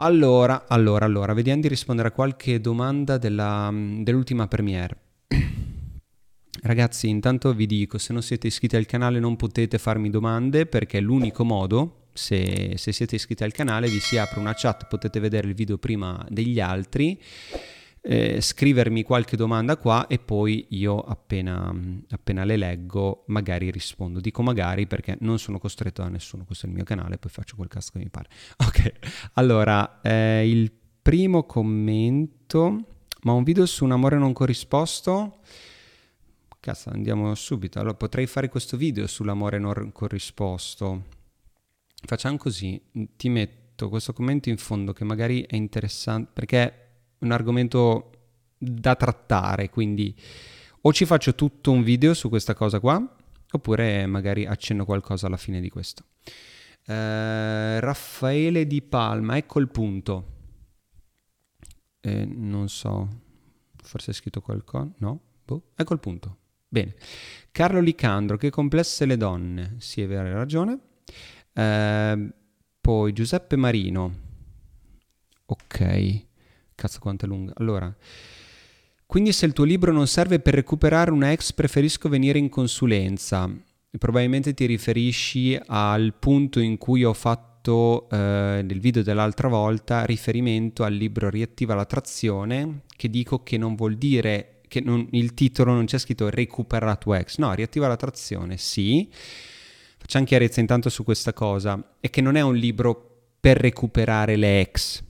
Allora, allora, allora, vediamo di rispondere a qualche domanda della, dell'ultima premiere. Ragazzi, intanto vi dico, se non siete iscritti al canale non potete farmi domande perché l'unico modo, se, se siete iscritti al canale vi si apre una chat, potete vedere il video prima degli altri eh, scrivermi qualche domanda qua e poi io appena, appena, le leggo magari rispondo. Dico magari perché non sono costretto a nessuno, questo è il mio canale, poi faccio quel cazzo che mi pare. Ok, allora eh, il primo commento, ma un video su un amore non corrisposto? Cazzo, andiamo subito. Allora potrei fare questo video sull'amore non corrisposto. Facciamo così, ti metto questo commento in fondo che magari è interessante perché un argomento da trattare, quindi o ci faccio tutto un video su questa cosa qua, oppure magari accenno qualcosa alla fine di questo. Eh, Raffaele Di Palma, ecco il punto. Eh, non so, forse è scritto qualcosa, no? Boh. Ecco il punto. Bene. Carlo Licandro, che complesse le donne. Sì, è hai ragione. Eh, poi Giuseppe Marino. Ok. Cazzo quanto è lunga. Allora, quindi se il tuo libro non serve per recuperare una ex, preferisco venire in consulenza. Probabilmente ti riferisci al punto in cui ho fatto eh, nel video dell'altra volta riferimento al libro Riattiva l'attrazione, che dico che non vuol dire che non, il titolo non c'è scritto recupera la tua ex, no, riattiva l'attrazione, sì. Facciamo chiarezza intanto su questa cosa, è che non è un libro per recuperare le ex,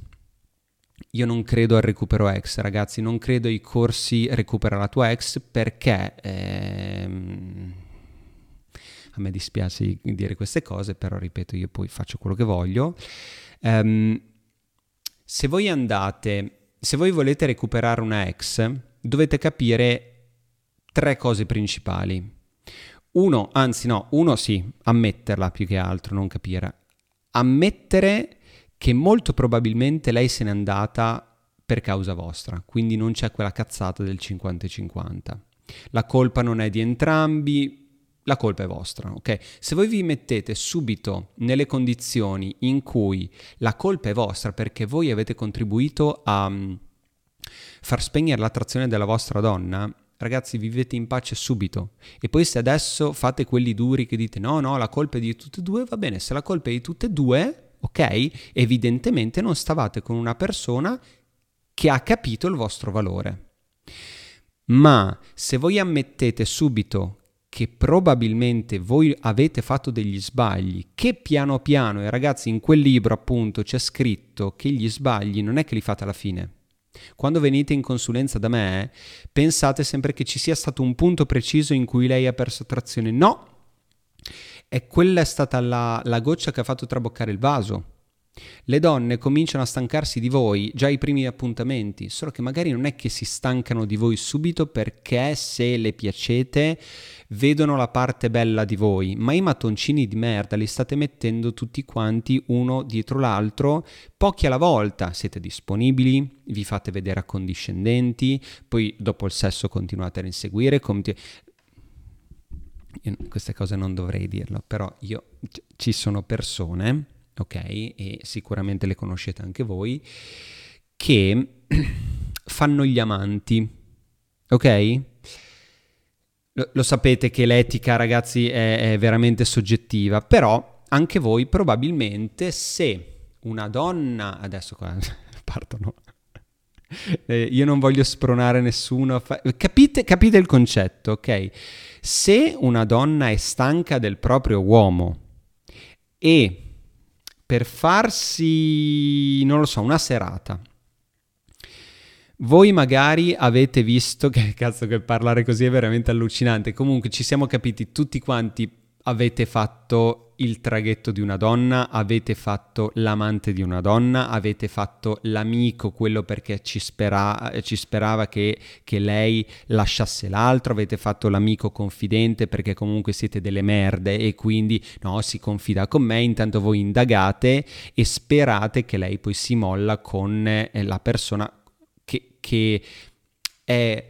io non credo al recupero ex, ragazzi, non credo ai corsi recupera la tua ex perché ehm, a me dispiace dire queste cose, però ripeto, io poi faccio quello che voglio. Um, se voi andate, se voi volete recuperare una ex, dovete capire tre cose principali. Uno, anzi no, uno sì, ammetterla più che altro, non capire. Ammettere che molto probabilmente lei se n'è andata per causa vostra, quindi non c'è quella cazzata del 50-50. La colpa non è di entrambi, la colpa è vostra, ok? Se voi vi mettete subito nelle condizioni in cui la colpa è vostra perché voi avete contribuito a mm, far spegnere l'attrazione della vostra donna, ragazzi vivete in pace subito. E poi se adesso fate quelli duri che dite no, no, la colpa è di tutte e due, va bene, se la colpa è di tutte e due, ok? Evidentemente non stavate con una persona che ha capito il vostro valore. Ma se voi ammettete subito che probabilmente voi avete fatto degli sbagli, che piano piano, e ragazzi in quel libro appunto c'è scritto che gli sbagli non è che li fate alla fine. Quando venite in consulenza da me, pensate sempre che ci sia stato un punto preciso in cui lei ha perso trazione. No, e quella è stata la, la goccia che ha fatto traboccare il vaso. Le donne cominciano a stancarsi di voi già ai primi appuntamenti, solo che magari non è che si stancano di voi subito perché se le piacete vedono la parte bella di voi, ma i mattoncini di merda li state mettendo tutti quanti uno dietro l'altro, pochi alla volta, siete disponibili, vi fate vedere accondiscendenti, poi dopo il sesso continuate a inseguire, continu- io queste cose non dovrei dirlo, però io, ci sono persone, ok, e sicuramente le conoscete anche voi, che fanno gli amanti, ok? Lo, lo sapete che l'etica, ragazzi, è, è veramente soggettiva, però anche voi probabilmente se una donna, adesso qua partono eh, io non voglio spronare nessuno. Fa... Capite, capite il concetto, ok? Se una donna è stanca del proprio uomo e per farsi, non lo so, una serata, voi magari avete visto, che cazzo che parlare così è veramente allucinante, comunque ci siamo capiti tutti quanti avete fatto il traghetto di una donna, avete fatto l'amante di una donna, avete fatto l'amico, quello perché ci, spera, ci sperava che, che, lei lasciasse l'altro, avete fatto l'amico confidente perché comunque siete delle merde e quindi no, si confida con me, intanto voi indagate e sperate che lei poi si molla con eh, la persona che, che è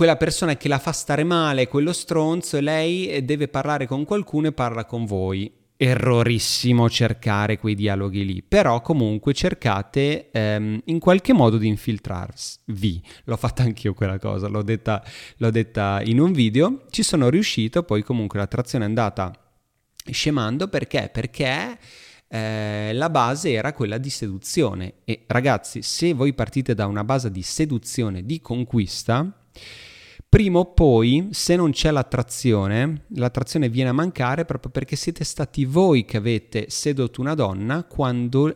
quella persona che la fa stare male, quello stronzo, lei deve parlare con qualcuno e parla con voi. Errorissimo cercare quei dialoghi lì, però comunque cercate ehm, in qualche modo di infiltrarvi. L'ho fatta anch'io quella cosa, l'ho detta, l'ho detta in un video, ci sono riuscito, poi comunque l'attrazione è andata scemando perché? Perché eh, la base era quella di seduzione e ragazzi se voi partite da una base di seduzione, di conquista, prima o poi, se non c'è l'attrazione, l'attrazione viene a mancare proprio perché siete stati voi che avete sedotto una donna quando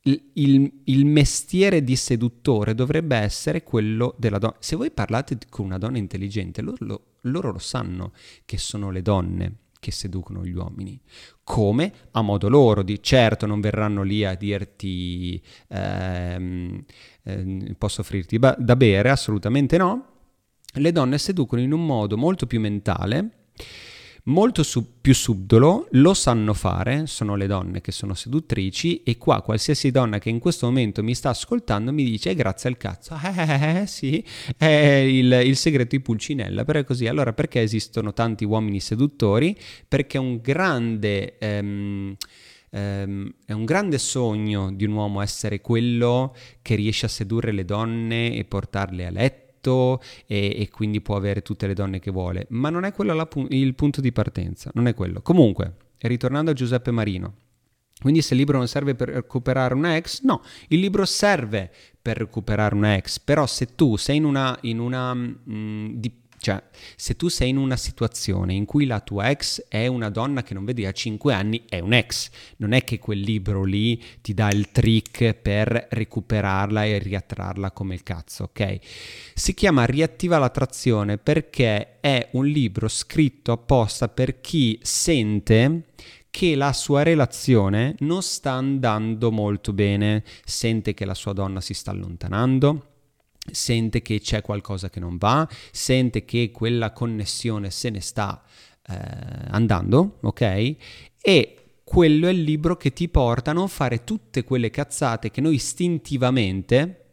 il, il, il, mestiere di seduttore dovrebbe essere quello della donna. Se voi parlate con una donna intelligente, loro lo, loro lo sanno che sono le donne che seducono gli uomini. Come? A modo loro, di certo non verranno lì a dirti ehm, eh, posso offrirti ba- da bere, assolutamente no. Le donne seducono in un modo molto più mentale molto sub- più subdolo, lo sanno fare, sono le donne che sono seduttrici e qua qualsiasi donna che in questo momento mi sta ascoltando mi dice eh, grazie al cazzo, eh, eh, sì, è il, il, segreto di Pulcinella, però è così. Allora perché esistono tanti uomini seduttori? Perché un grande... Ehm, ehm, è un grande sogno di un uomo essere quello che riesce a sedurre le donne e portarle a letto letto e, e, quindi può avere tutte le donne che vuole, ma non è quello la, il punto di partenza, non è quello. Comunque, ritornando a Giuseppe Marino, quindi se il libro non serve per recuperare una ex, no, il libro serve per recuperare una ex, però se tu sei in una, in una mh, mm, di, cioè, se tu sei in una situazione in cui la tua ex è una donna che non vedi da 5 anni, è un ex. Non è che quel libro lì ti dà il trick per recuperarla e riattrarla come il cazzo, ok? Si chiama Riattiva l'attrazione perché è un libro scritto apposta per chi sente che la sua relazione non sta andando molto bene, sente che la sua donna si sta allontanando sente che c'è qualcosa che non va, sente che quella connessione se ne sta eh, andando, ok? E quello è il libro che ti porta a non fare tutte quelle cazzate che noi istintivamente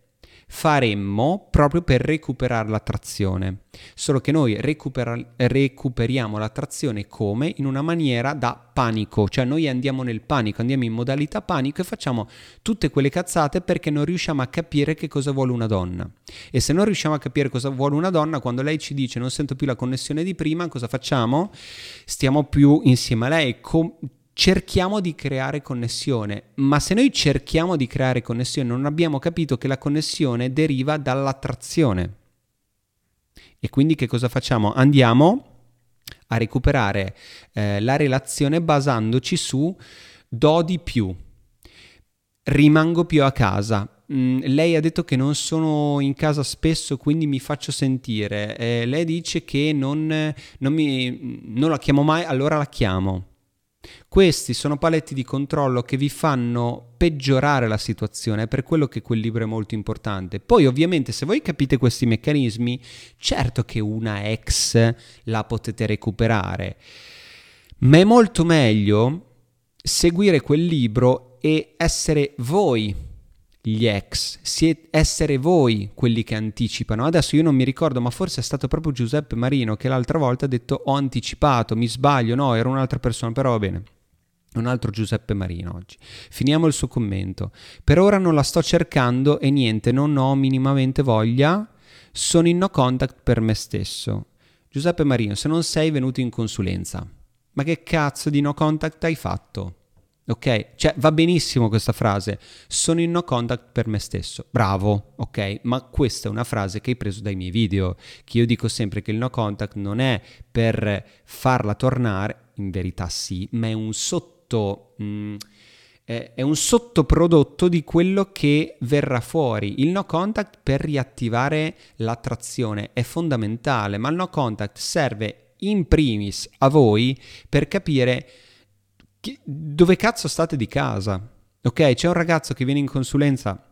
faremmo proprio per recuperare l'attrazione. Solo che noi recupera- recuperiamo l'attrazione come? In una maniera da panico, cioè noi andiamo nel panico, andiamo in modalità panico e facciamo tutte quelle cazzate perché non riusciamo a capire che cosa vuole una donna. E se non riusciamo a capire cosa vuole una donna, quando lei ci dice non sento più la connessione di prima, cosa facciamo? Stiamo più insieme a lei. Com- cerchiamo di creare connessione, ma se noi cerchiamo di creare connessione non abbiamo capito che la connessione deriva dall'attrazione. E quindi che cosa facciamo? Andiamo a recuperare eh, la relazione basandoci su do di più, rimango più a casa. Mm, lei ha detto che non sono in casa spesso, quindi mi faccio sentire. Eh, lei dice che non, non, mi, non la chiamo mai, allora la chiamo. Questi sono paletti di controllo che vi fanno peggiorare la situazione, è per quello che quel libro è molto importante. Poi ovviamente se voi capite questi meccanismi, certo che una ex la potete recuperare, ma è molto meglio seguire quel libro e essere voi gli ex, siete, essere voi quelli che anticipano. Adesso io non mi ricordo, ma forse è stato proprio Giuseppe Marino che l'altra volta ha detto ho anticipato, mi sbaglio, no, era un'altra persona, però va bene. Un altro Giuseppe Marino oggi. Finiamo il suo commento. Per ora non la sto cercando e niente, non ho minimamente voglia. Sono in no contact per me stesso. Giuseppe Marino, se non sei venuto in consulenza, ma che cazzo di no contact hai fatto? Ok? Cioè va benissimo questa frase, sono in no contact per me stesso, bravo, ok? Ma questa è una frase che hai preso dai miei video, che io dico sempre che il no contact non è per farla tornare, in verità sì, ma è un sotto... Mh, mm, è un sottoprodotto di quello che verrà fuori. Il no contact per riattivare l'attrazione è fondamentale, ma il no contact serve in primis a voi per capire dove cazzo state di casa? Ok, c'è un ragazzo che viene in consulenza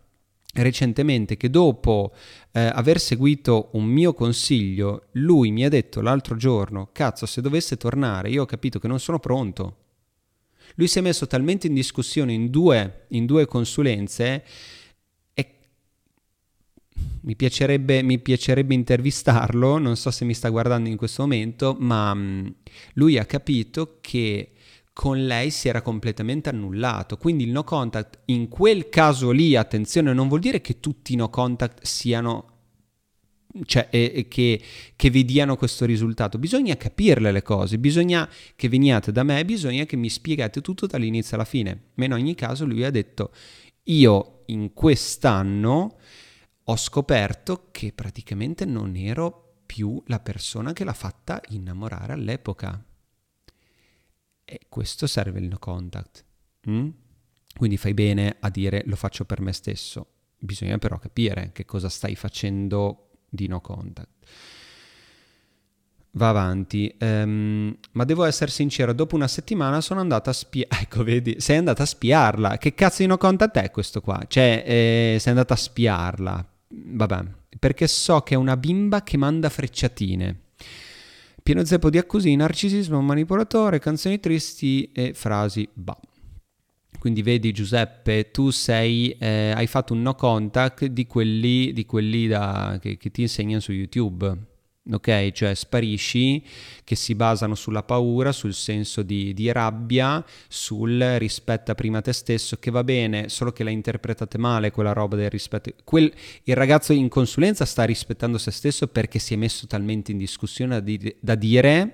recentemente che dopo eh, aver seguito un mio consiglio, lui mi ha detto l'altro giorno, cazzo, se dovesse tornare, io ho capito che non sono pronto. Lui si è messo talmente in discussione in due, in due consulenze mi piacerebbe, mi piacerebbe, intervistarlo, non so se mi sta guardando in questo momento, ma mm, lui ha capito che con lei si era completamente annullato. Quindi il no contact in quel caso lì, attenzione, non vuol dire che tutti i no contact siano cioè, e, che, che, vi diano questo risultato. Bisogna capirle le cose, bisogna che veniate da me, bisogna che mi spiegate tutto dall'inizio alla fine. Ma in ogni caso lui ha detto, io in quest'anno ho scoperto che praticamente non ero più la persona che l'ha fatta innamorare all'epoca. E questo serve il no contact. Mm? Quindi fai bene a dire lo faccio per me stesso. Bisogna però capire che cosa stai facendo di no contact. Va avanti, um, ma devo essere sincero, dopo una settimana sono andata a spiare, ecco vedi, sei andata a spiarla, che cazzo di no contact è questo qua? Cioè, eh, sei andata a spiarla, vabbè, perché so che è una bimba che manda frecciatine. Pieno zeppo di accuse, narcisismo, manipolatore, canzoni tristi e frasi bah. Quindi vedi Giuseppe, tu sei, eh, hai fatto un no contact di quelli, di quelli da, che, che ti insegnano su YouTube ok? Cioè sparisci che si basano sulla paura, sul senso di, di, rabbia, sul rispetta prima te stesso, che va bene, solo che la interpretate male quella roba del rispetto. Quel, il ragazzo in consulenza sta rispettando se stesso perché si è messo talmente in discussione da, di, da dire,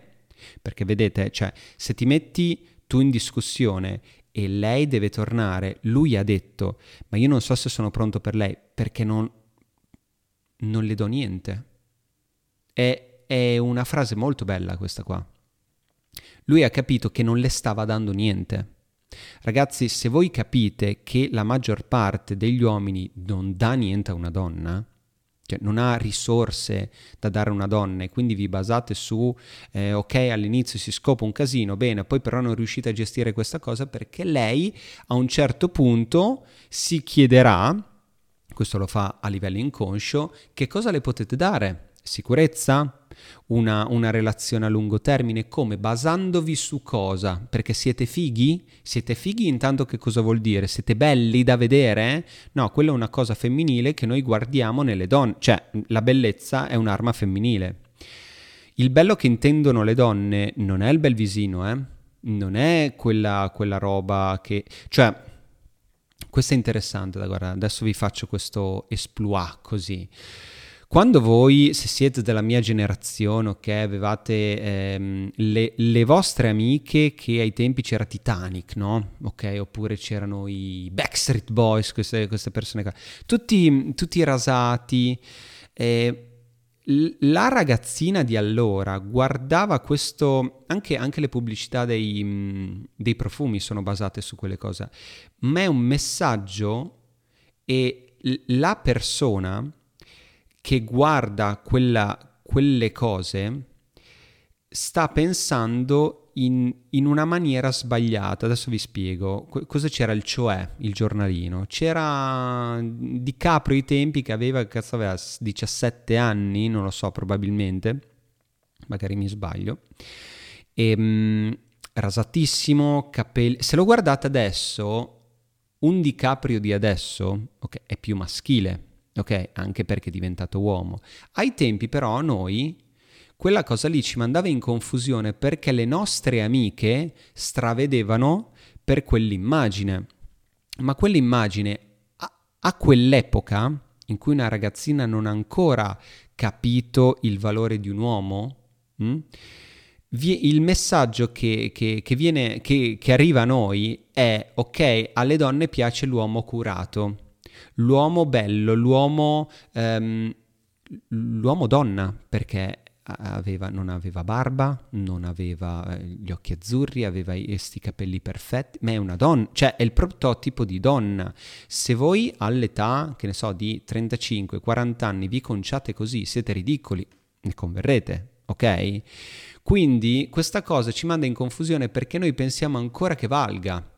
perché vedete, cioè se ti metti tu in discussione e lei deve tornare, lui ha detto, ma io non so se sono pronto per lei, perché non, non le do niente. È, è una frase molto bella questa qua. Lui ha capito che non le stava dando niente. Ragazzi, se voi capite che la maggior parte degli uomini non dà niente a una donna, cioè non ha risorse da dare a una donna e quindi vi basate su eh, ok all'inizio si scopa un casino bene poi però non riuscite a gestire questa cosa perché lei a un certo punto si chiederà questo lo fa a livello inconscio che cosa le potete dare sicurezza una, una, relazione a lungo termine? Come? Basandovi su cosa? Perché siete fighi? Siete fighi intanto che cosa vuol dire? Siete belli da vedere? No, quella è una cosa femminile che noi guardiamo nelle donne, cioè la bellezza è un'arma femminile. Il bello che intendono le donne non è il bel visino, eh? Non è quella, quella roba che... cioè... Questo è interessante da guardare, adesso vi faccio questo esploit così. Quando voi, se siete della mia generazione, ok, avevate ehm, le, le, vostre amiche che ai tempi c'era Titanic, no? Ok, oppure c'erano i Backstreet Boys, queste, queste persone qua, tutti, tutti rasati. Eh, la ragazzina di allora guardava questo, anche, anche le pubblicità dei, dei, profumi sono basate su quelle cose, ma è un messaggio e la persona che guarda quella, quelle cose sta pensando in, in, una maniera sbagliata. Adesso vi spiego. cosa c'era il cioè, il giornalino? C'era Di Caprio ai tempi che aveva, cazzo aveva 17 anni, non lo so, probabilmente. Magari mi sbaglio. E, um, rasatissimo, capelli... Se lo guardate adesso, un Di Caprio di adesso, ok, è più maschile ok? Anche perché è diventato uomo. Ai tempi però noi quella cosa lì ci mandava in confusione perché le nostre amiche stravedevano per quell'immagine. Ma quell'immagine a, a quell'epoca in cui una ragazzina non ha ancora capito il valore di un uomo, mh? Hm, il messaggio che, che, che, viene, che, arriva a noi è ok, alle donne piace l'uomo curato, l'uomo bello, l'uomo, um, l'uomo donna, perché aveva, non aveva barba, non aveva eh, gli occhi azzurri, aveva questi capelli perfetti, ma è una donna, cioè è il prototipo di donna. Se voi all'età, che ne so, di 35-40 anni vi conciate così, siete ridicoli, ne converrete, ok? Quindi questa cosa ci manda in confusione perché noi pensiamo ancora che valga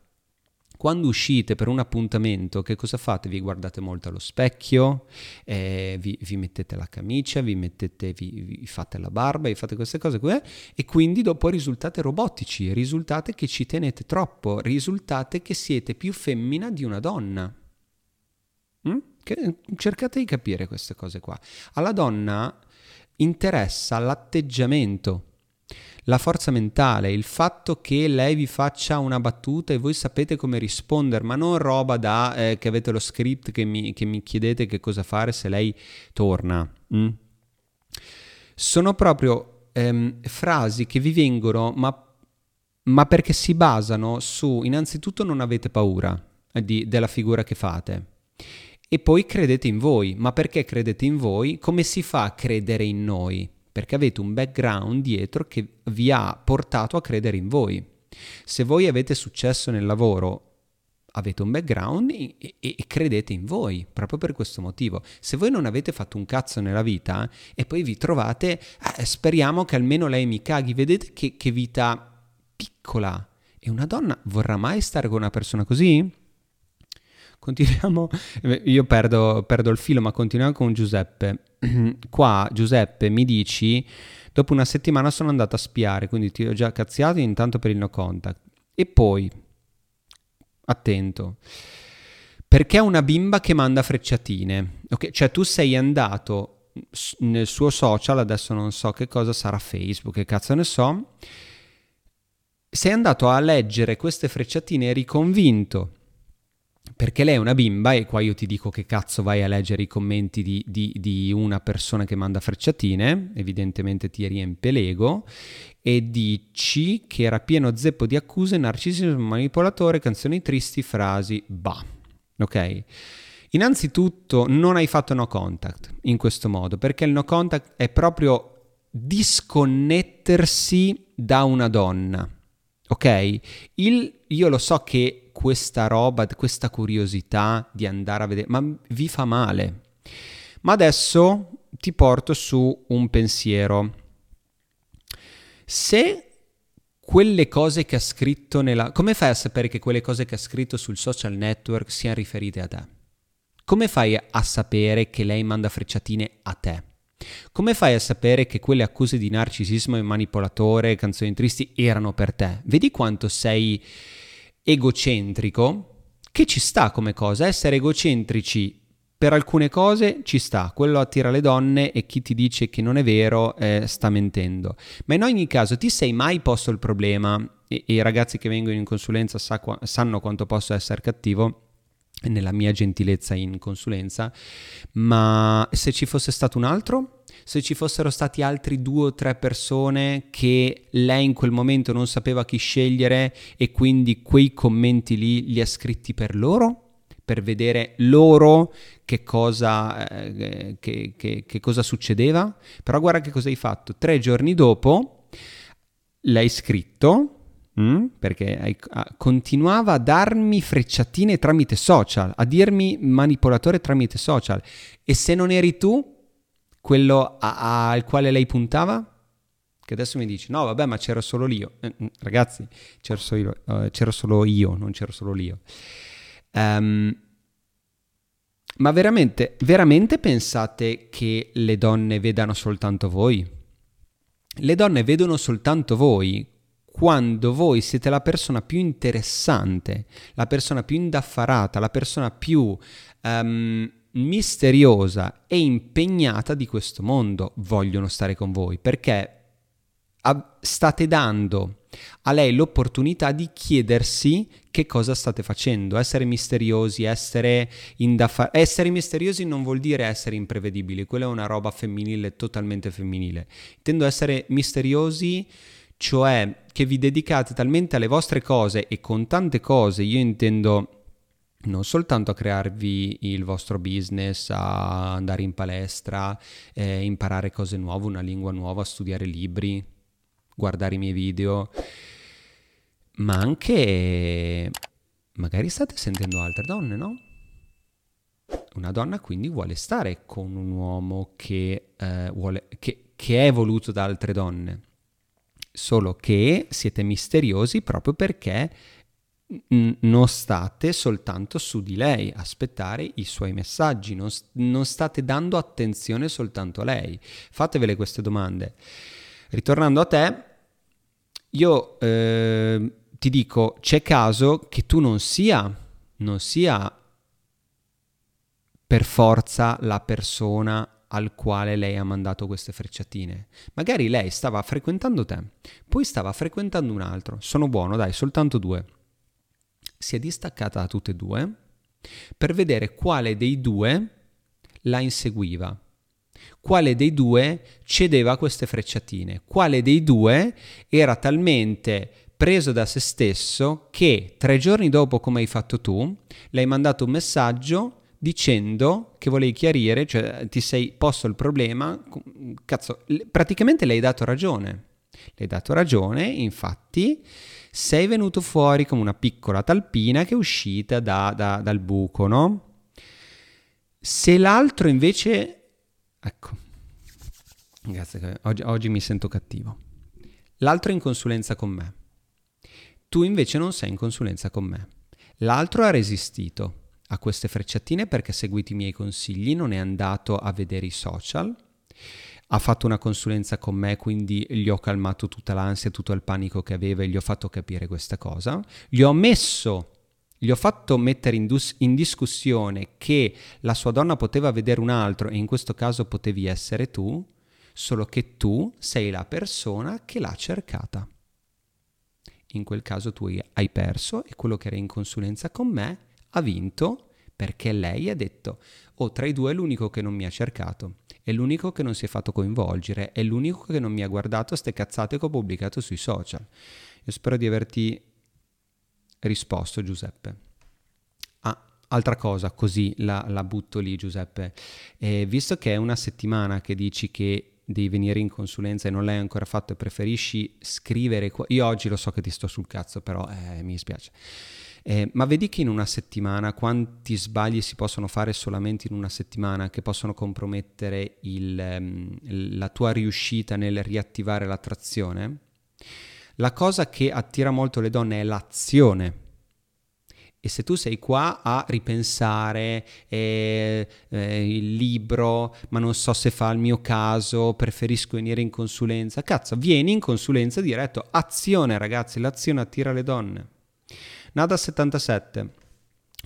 quando uscite per un appuntamento, che cosa fate? Vi guardate molto allo specchio, eh, vi, vi, mettete la camicia, vi, mettete, vi, vi, fate la barba, vi fate queste cose qui, e quindi dopo risultate robotici, risultate che ci tenete troppo, risultate che siete più femmina di una donna. Mm? cercate di capire queste cose qua. Alla donna interessa l'atteggiamento, la forza mentale, il fatto che lei vi faccia una battuta e voi sapete come rispondere, ma non roba da eh, che avete lo script che mi, che mi, chiedete che cosa fare se lei torna. Mm? Sono proprio ehm, frasi che vi vengono, ma, ma, perché si basano su, innanzitutto non avete paura eh, di, della figura che fate. E poi credete in voi, ma perché credete in voi? Come si fa a credere in noi? Perché avete un background dietro che vi ha portato a credere in voi. Se voi avete successo nel lavoro, avete un background e, e, credete in voi, proprio per questo motivo. Se voi non avete fatto un cazzo nella vita e poi vi trovate, eh, speriamo che almeno lei mi caghi, vedete che, che vita piccola. E una donna vorrà mai stare con una persona così? Continuiamo, io perdo, perdo il filo, ma continuiamo con Giuseppe. Qua Giuseppe mi dici, dopo una settimana sono andato a spiare, quindi ti ho già cazziato intanto per il no contact. E poi, attento, perché una bimba che manda frecciatine? Ok, cioè tu sei andato nel suo social, adesso non so che cosa sarà Facebook, che cazzo ne so, sei andato a leggere queste frecciatine e eri convinto perché lei è una bimba e qua io ti dico che cazzo vai a leggere i commenti di, di, di una persona che manda frecciatine, evidentemente ti riempie l'ego, e dici che era pieno zeppo di accuse, narcisismo manipolatore, canzoni tristi, frasi, bah, ok? Innanzitutto non hai fatto no contact in questo modo, perché il no contact è proprio disconnettersi da una donna, ok? Il, io lo so che questa roba, questa curiosità di andare a vedere, ma vi fa male. Ma adesso ti porto su un pensiero. Se quelle cose che ha scritto nella... Come fai a sapere che quelle cose che ha scritto sul social network siano riferite a te? Come fai a sapere che lei manda frecciatine a te? Come fai a sapere che quelle accuse di narcisismo e manipolatore, canzoni tristi, erano per te? Vedi quanto sei egocentrico, che ci sta come cosa, essere egocentrici per alcune cose ci sta, quello attira le donne e chi ti dice che non è vero eh, sta mentendo. Ma in ogni caso ti sei mai posto il problema, e, e i ragazzi che vengono in consulenza sa, sanno quanto posso essere cattivo, nella mia gentilezza in consulenza, ma se ci fosse stato un altro? Se ci fossero stati altri due o tre persone che lei in quel momento non sapeva chi scegliere e quindi quei commenti lì li ha scritti per loro? per vedere loro che cosa, eh, che, che, che cosa, succedeva. Però guarda che cosa hai fatto. Tre giorni dopo l'hai scritto, mm, perché ah, continuava a darmi frecciatine tramite social, a dirmi manipolatore tramite social. E se non eri tu, quello a, a, al quale lei puntava? Che adesso mi dice, no vabbè ma c'ero solo io. Eh, mm, ragazzi, c'ero solo, io, uh, c'ero solo io, non c'ero solo io. Um, ma veramente, veramente pensate che le donne vedano soltanto voi? Le donne vedono soltanto voi quando voi siete la persona più interessante, la persona più indaffarata, la persona più um, misteriosa e impegnata di questo mondo vogliono stare con voi perché state dando a lei l'opportunità di chiedersi che cosa state facendo, essere misteriosi, essere indaffa- essere misteriosi non vuol dire essere imprevedibili, quella è una roba femminile, totalmente femminile. Intendo essere misteriosi, cioè che vi dedicate talmente alle vostre cose e con tante cose, io intendo non soltanto a crearvi il vostro business, a andare in palestra, eh, imparare cose nuove, una lingua nuova, studiare libri, guardare i miei video, ma anche magari state sentendo altre donne, no? Una donna quindi vuole stare con un uomo che, eh, vuole, che, che è voluto da altre donne, solo che siete misteriosi proprio perché non state soltanto su di lei, aspettare i suoi messaggi, non, non, state dando attenzione soltanto a lei. Fatevele queste domande. Ritornando a te, io eh, ti dico, c'è caso che tu non sia, non sia per forza la persona al quale lei ha mandato queste frecciatine. Magari lei stava frequentando te, poi stava frequentando un altro. Sono buono, dai, soltanto due. Si è distaccata da tutte e due per vedere quale dei due la inseguiva. Quale dei due cedeva queste frecciatine? Quale dei due era talmente preso da se stesso che tre giorni dopo, come hai fatto tu, le hai mandato un messaggio dicendo che volevi chiarire, cioè ti sei posto il problema, cazzo, praticamente le hai dato ragione. Le hai dato ragione, infatti sei venuto fuori come una piccola talpina che è uscita da, da, dal buco, no? Se l'altro invece... Ecco, grazie, oggi, oggi mi sento cattivo. L'altro è in consulenza con me. Tu invece non sei in consulenza con me. L'altro ha resistito a queste frecciatine perché ha seguito i miei consigli, non è andato a vedere i social, ha fatto una consulenza con me, quindi gli ho calmato tutta l'ansia, tutto il panico che aveva e gli ho fatto capire questa cosa. Gli ho messo, gli ho fatto mettere in, dus- in discussione che la sua donna poteva vedere un altro e in questo caso potevi essere tu, solo che tu sei la persona che l'ha cercata. In quel caso tu hai perso e quello che era in consulenza con me ha vinto perché lei ha detto, oh tra i due è l'unico che non mi ha cercato, è l'unico che non si è fatto coinvolgere, è l'unico che non mi ha guardato ste cazzate che ho pubblicato sui social. Io spero di averti risposto Giuseppe. Ah, altra cosa, così la, la butto lì Giuseppe. Eh, visto che è una settimana che dici che devi venire in consulenza e non l'hai ancora fatto e preferisci scrivere... Qua- Io oggi lo so che ti sto sul cazzo, però eh, mi dispiace. Eh, ma vedi che in una settimana quanti sbagli si possono fare solamente in una settimana che possono compromettere il, um, la tua riuscita nel riattivare l'attrazione? La cosa che attira molto le donne è l'azione. E se tu sei qua a ripensare eh, eh, il libro, ma non so se fa il mio caso, preferisco venire in consulenza, cazzo, vieni in consulenza diretto. Azione, ragazzi, l'azione attira le donne. Nata 77.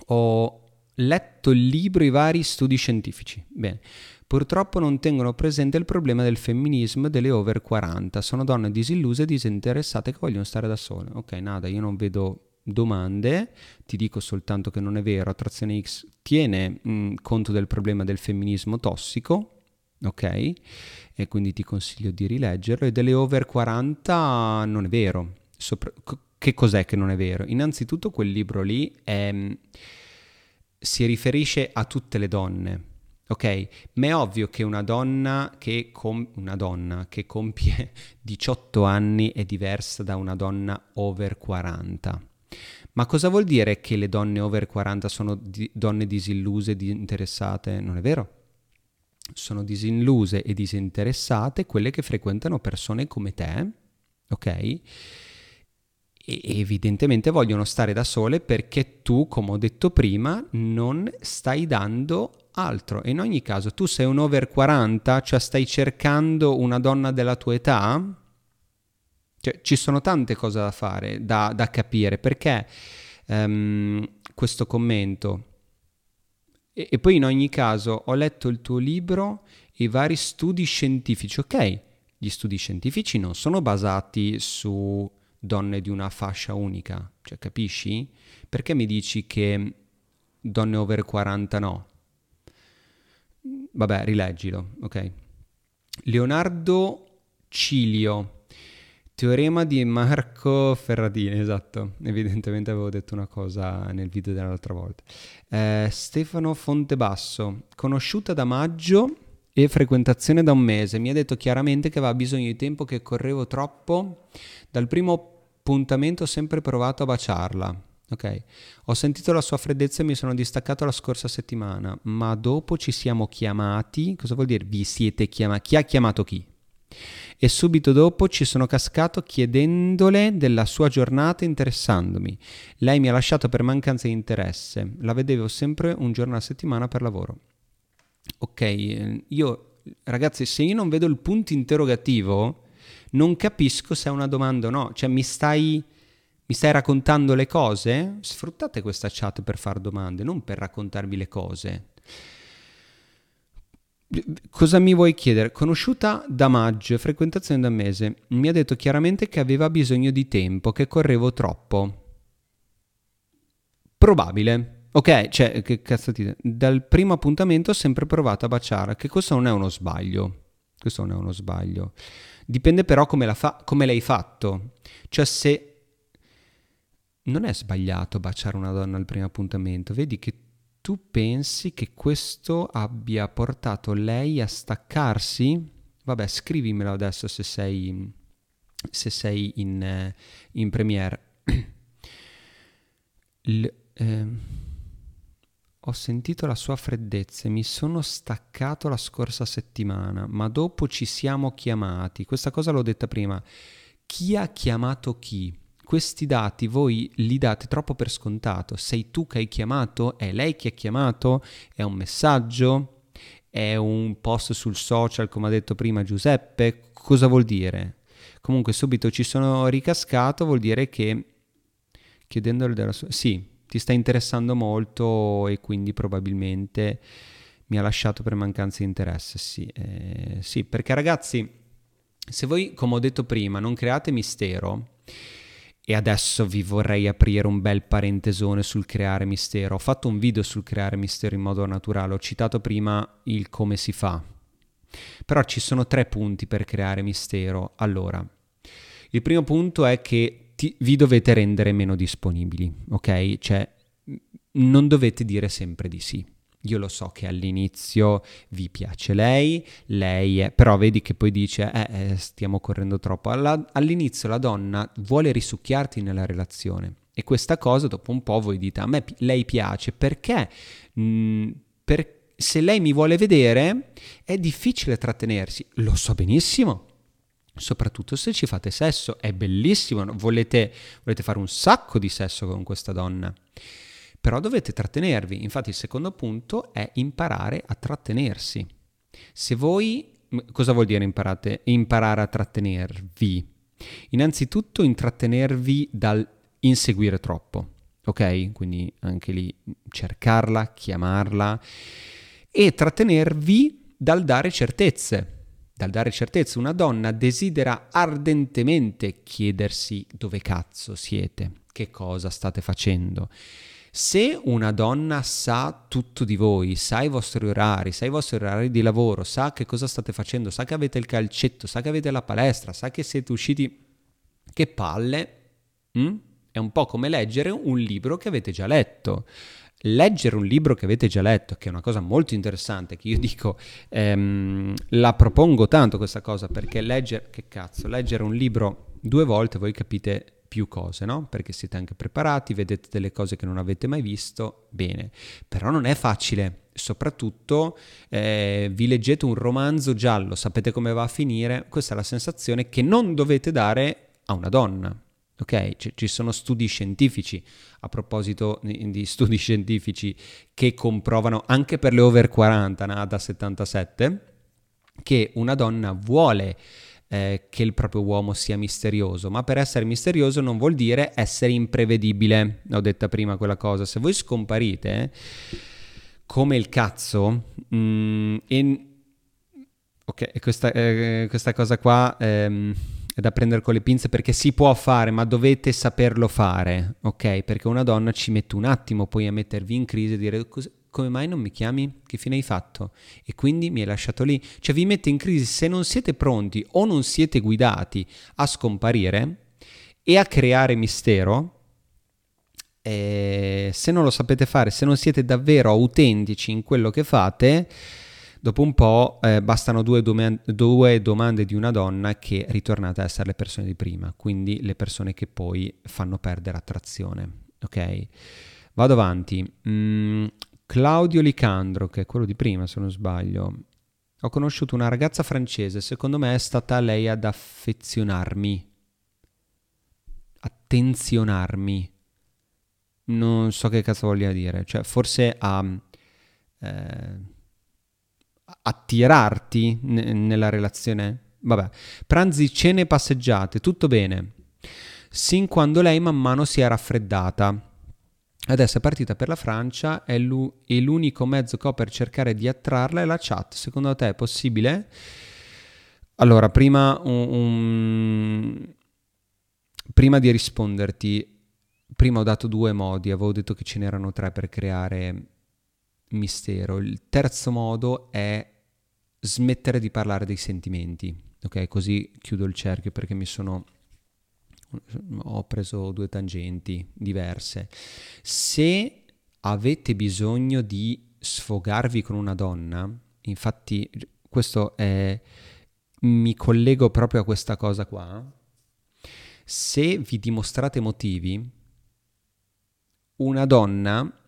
Ho letto il libro I vari studi scientifici. Bene. Purtroppo non tengono presente il problema del femminismo delle over 40. Sono donne disilluse e disinteressate che vogliono stare da sole. Ok, nada, io non vedo domande, ti dico soltanto che non è vero, Attrazione X tiene mh, conto del problema del femminismo tossico, ok? E quindi ti consiglio di rileggerlo. E delle over 40 non è vero. Sopra- che cos'è che non è vero? Innanzitutto quel libro lì è, si riferisce a tutte le donne, ok? Ma è ovvio che una donna che, com- una donna che compie 18 anni è diversa da una donna over 40. Ma cosa vuol dire che le donne over 40 sono di- donne disilluse, disinteressate? Non è vero? Sono disilluse e disinteressate quelle che frequentano persone come te, ok? E evidentemente vogliono stare da sole perché tu, come ho detto prima, non stai dando altro. In ogni caso, tu sei un over 40, cioè stai cercando una donna della tua età? Cioè, ci sono tante cose da fare, da, da capire, perché um, questo commento? E, e poi in ogni caso, ho letto il tuo libro i vari studi scientifici. Ok, gli studi scientifici non sono basati su donne di una fascia unica, cioè capisci? Perché mi dici che donne over 40 no? Vabbè, rileggilo, ok. Leonardo Cilio, teorema di Marco Ferradini, esatto, evidentemente avevo detto una cosa nel video dell'altra volta. Eh, Stefano Fontebasso, conosciuta da maggio e frequentazione da un mese, mi ha detto chiaramente che aveva bisogno di tempo, che correvo troppo. Dal primo appuntamento sempre provato a baciarla. Ok, ho sentito la sua freddezza e mi sono distaccato la scorsa settimana, ma dopo ci siamo chiamati. Cosa vuol dire vi siete chiamati? Chi ha chiamato chi? E subito dopo ci sono cascato chiedendole della sua giornata interessandomi. Lei mi ha lasciato per mancanza di interesse. La vedevo sempre un giorno alla settimana per lavoro. Ok, eh, io ragazzi, se io non vedo il punto interrogativo, non capisco se è una domanda o no. Cioè, mi stai, mi stai raccontando le cose? Sfruttate questa chat per fare domande, non per raccontarvi le cose. Cosa mi vuoi chiedere? Conosciuta da maggio, frequentazione da mese. Mi ha detto chiaramente che aveva bisogno di tempo, che correvo troppo. Probabile. Ok, cioè, che cazzo ti... Dal primo appuntamento ho sempre provato a baciare, che questo non è uno sbaglio. Questo non è uno sbaglio. Dipende però come, fa- come l'hai fatto. Cioè, se... Non è sbagliato baciare una donna al primo appuntamento. Vedi che tu pensi che questo abbia portato lei a staccarsi? Vabbè, scrivimelo adesso se sei, se sei in, in Premiere. L, eh, ho sentito la sua freddezza e mi sono staccato la scorsa settimana, ma dopo ci siamo chiamati. Questa cosa l'ho detta prima. Chi ha chiamato chi? questi dati voi li date troppo per scontato. Sei tu che hai chiamato? È lei che ha chiamato? È un messaggio? È un post sul social, come ha detto prima Giuseppe? Cosa vuol dire? Comunque subito ci sono ricascato, vuol dire che chiedendole della sua... Sì, ti sta interessando molto e quindi probabilmente mi ha lasciato per mancanza di interesse. Sì, eh, sì perché ragazzi, se voi, come ho detto prima, non create mistero, e adesso vi vorrei aprire un bel parentesone sul creare mistero. Ho fatto un video sul creare mistero in modo naturale, ho citato prima il come si fa. Però ci sono tre punti per creare mistero. Allora, il primo punto è che ti, vi dovete rendere meno disponibili, ok? Cioè, non dovete dire sempre di sì. Io lo so che all'inizio vi piace lei, lei è, però vedi che poi dice, eh, eh, stiamo correndo troppo. Alla, all'inizio la donna vuole risucchiarti nella relazione e questa cosa dopo un po' voi dite, a me lei piace perché? Mm, per, se lei mi vuole vedere è difficile trattenersi, lo so benissimo, soprattutto se ci fate sesso, è bellissimo, volete, volete fare un sacco di sesso con questa donna però dovete trattenervi. Infatti il secondo punto è imparare a trattenersi. Se voi, cosa vuol dire imparate? imparare a trattenervi? Innanzitutto intrattenervi dal inseguire troppo, ok? Quindi anche lì cercarla, chiamarla e trattenervi dal dare certezze. Dal dare certezze, una donna desidera ardentemente chiedersi dove cazzo siete, che cosa state facendo. Se una donna sa tutto di voi, sa i vostri orari, sa i vostri orari di lavoro, sa che cosa state facendo, sa che avete il calcetto, sa che avete la palestra, sa che siete usciti, che palle, hm? è un po' come leggere un libro che avete già letto leggere un libro che avete già letto, che è una cosa molto interessante, che io dico, ehm, la propongo tanto questa cosa, perché leggere, che cazzo, leggere un libro due volte voi capite più cose, no? Perché siete anche preparati, vedete delle cose che non avete mai visto, bene. Però non è facile, soprattutto eh, vi leggete un romanzo giallo, sapete come va a finire, questa è la sensazione che non dovete dare a una donna. Ok, C- ci sono studi scientifici, a proposito di studi scientifici che comprovano anche per le over 40, nata 77, che una donna vuole eh, che il proprio uomo sia misterioso, ma per essere misterioso non vuol dire essere imprevedibile. Ho detta prima quella cosa, se voi scomparite come il cazzo, mm, in... ok, questa, eh, questa, cosa qua ehm, è da prendere con le pinze perché si può fare, ma dovete saperlo fare, ok? Perché una donna ci mette un attimo poi a mettervi in crisi e dire come mai non mi chiami? Che fine hai fatto? E quindi mi hai lasciato lì. Cioè vi mette in crisi se non siete pronti o non siete guidati a scomparire e a creare mistero. Eh, se non lo sapete fare, se non siete davvero autentici in quello che fate, dopo un po' eh, bastano due, dom- due, domande di una donna che ritornate a essere le persone di prima, quindi le persone che poi fanno perdere attrazione. Ok? Vado avanti. Mm, Claudio Licandro, che è quello di prima se non sbaglio. Ho conosciuto una ragazza francese, secondo me è stata lei ad affezionarmi. Attenzionarmi. Non so che cazzo voglia dire, cioè forse a eh, attirarti n- nella relazione. Vabbè, pranzi, cene, passeggiate, tutto bene. Sin quando lei man mano si è raffreddata Adesso è partita per la Francia e l'unico mezzo che ho per cercare di attrarla è la chat. Secondo te è possibile? Allora, prima, un, un... prima di risponderti, prima ho dato due modi, avevo detto che ce n'erano tre per creare mistero. Il terzo modo è smettere di parlare dei sentimenti, ok? Così chiudo il cerchio perché mi sono ho preso due tangenti diverse. Se avete bisogno di sfogarvi con una donna, infatti questo è, mi collego proprio a questa cosa qua, se vi dimostrate motivi, una donna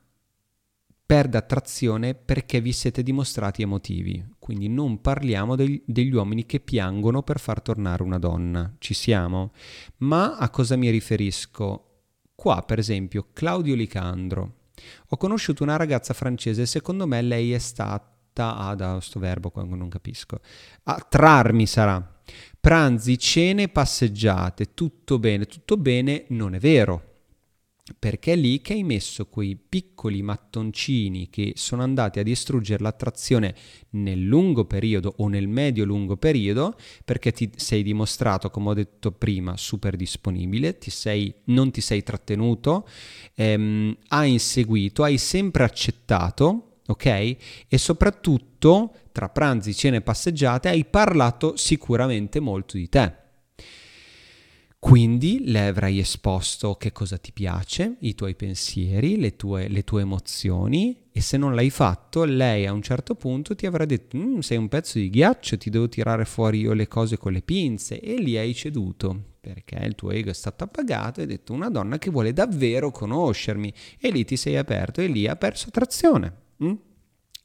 perde attrazione perché vi siete dimostrati emotivi. Quindi non parliamo degli, degli uomini che piangono per far tornare una donna. Ci siamo? Ma a cosa mi riferisco? Qua, per esempio, Claudio Licandro. Ho conosciuto una ragazza francese, secondo me lei è stata ah, da sto verbo qua non capisco. Attrarmi sarà. Pranzi, cene, passeggiate, tutto bene, tutto bene, non è vero perché è lì che hai messo quei piccoli mattoncini che sono andati a distruggere l'attrazione nel lungo periodo o nel medio-lungo periodo, perché ti sei dimostrato, come ho detto prima, super disponibile, ti sei, non ti sei trattenuto, ehm, hai inseguito, hai sempre accettato, ok? E soprattutto tra pranzi, cene e passeggiate hai parlato sicuramente molto di te quindi le avrai esposto che cosa ti piace, i tuoi pensieri, le tue, le tue emozioni e se non l'hai fatto, lei a un certo punto ti avrà detto mm, sei un pezzo di ghiaccio, ti devo tirare fuori io le cose con le pinze e lì hai ceduto perché il tuo ego è stato appagato e hai detto una donna che vuole davvero conoscermi e lì ti sei aperto e lì ha perso attrazione. Mm?